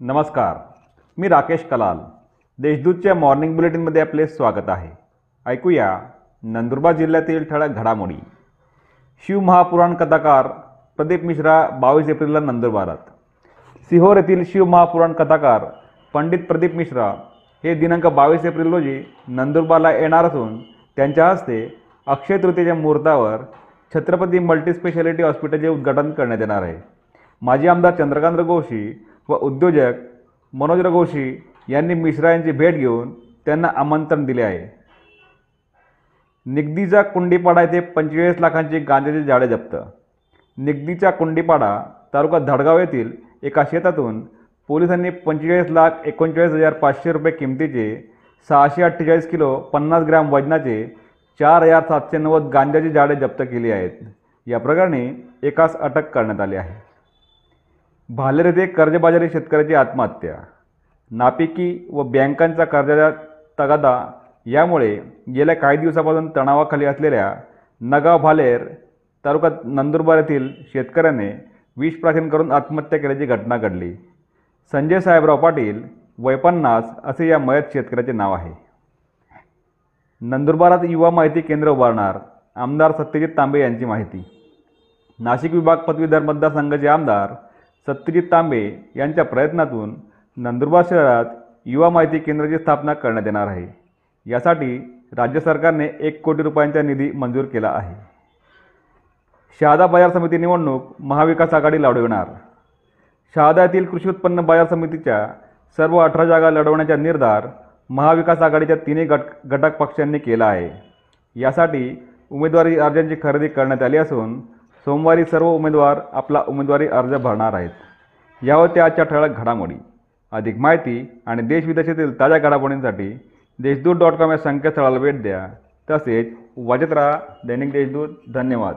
नमस्कार मी राकेश कलाल. देशदूतच्या मॉर्निंग बुलेटिनमध्ये आपले स्वागत आहे. ऐकूया नंदुरबार जिल्ह्यातील ठळक घडामोडी. शिवमहापुराण कथाकार प्रदीप मिश्रा बावीस एप्रिलला नंदुरबारात. सिहोर येथील शिवमहापुराण कथाकार पंडित प्रदीप मिश्रा हे दिनांक बावीस एप्रिल रोजी नंदुरबारला येणार असून त्यांच्या हस्ते अक्षय तृतीयेच्या मुहूर्तावर छत्रपती मल्टीस्पेशालिटी हॉस्पिटलचे उद्घाटन करण्यात येणार आहे. माजी आमदार चंद्रकांत रघोशी व उद्योजक मनोज रघोशी यांनी मिश्रा यांची भेट घेऊन त्यांना आमंत्रण दिले आहे. निगदीचा कुंडीपाडा येथे पंचेचाळीस लाखांची गांजाची झाडे जप्त. निगदीचा कुंडीपाडा तालुका धडगाव येथील एका शेतातून पोलिसांनी पंचेचाळीस लाख एकोणचाळीस हजार पाचशे रुपये किमतीचे सहाशे अठ्ठेचाळीस किलो पन्नास ग्रॅम वजनाचे चार हजार सातशे नव्वद गांजाची झाडे जप्त केली आहेत. या प्रकरणी एकास अटक करण्यात आली आहे. भालेर कर्जबाजारी शेतकऱ्याची आत्महत्या. नापिकी व बँकांचा कर्जाचा तगादा यामुळे गेल्या काही दिवसापासून तणावाखाली असलेल्या नगाव भालेर तालुक्यात नंदुरबार येथील शेतकऱ्याने विष प्राशन करून आत्महत्या केल्याची घटना घडली. संजय साहेबराव पाटील वैपन्नास असे या मयत शेतकऱ्याचे नाव आहे. नंदुरबारात युवा माहिती केंद्र उभारणार आमदार सत्यजित तांबे यांची माहिती. नाशिक विभाग पदवीधर मतदारसंघाचे आमदार सत्यजित तांबे यांच्या प्रयत्नातून नंदुरबार शहरात युवा माहिती केंद्राची स्थापना करण्यात येणार आहे. यासाठी राज्य सरकारने एक कोटी रुपयांचा निधी मंजूर केला आहे. शहादा बाजार समिती निवडणूक महाविकास आघाडी लढविणार. शहादा येथील कृषी उत्पन्न बाजार समितीच्या सर्व अठरा जागा लढवण्याचा निर्धार महाविकास आघाडीच्या तिन्ही गट घटक पक्षांनी केला आहे. यासाठी उमेदवारी अर्जांची खरेदी करण्यात आली असून सोमवारी सर्व उमेदवार आपला उमेदवारी अर्ज भरणार आहेत. यावर त्या आजच्या ठळक घडामोडी. अधिक माहिती आणि देशविदेशातील ताज्या घडामोडींसाठी देशदूत डॉट कॉम या संकेतस्थळाला भेट द्या. तसेच वाजत राहा दैनिक देशदूत. धन्यवाद.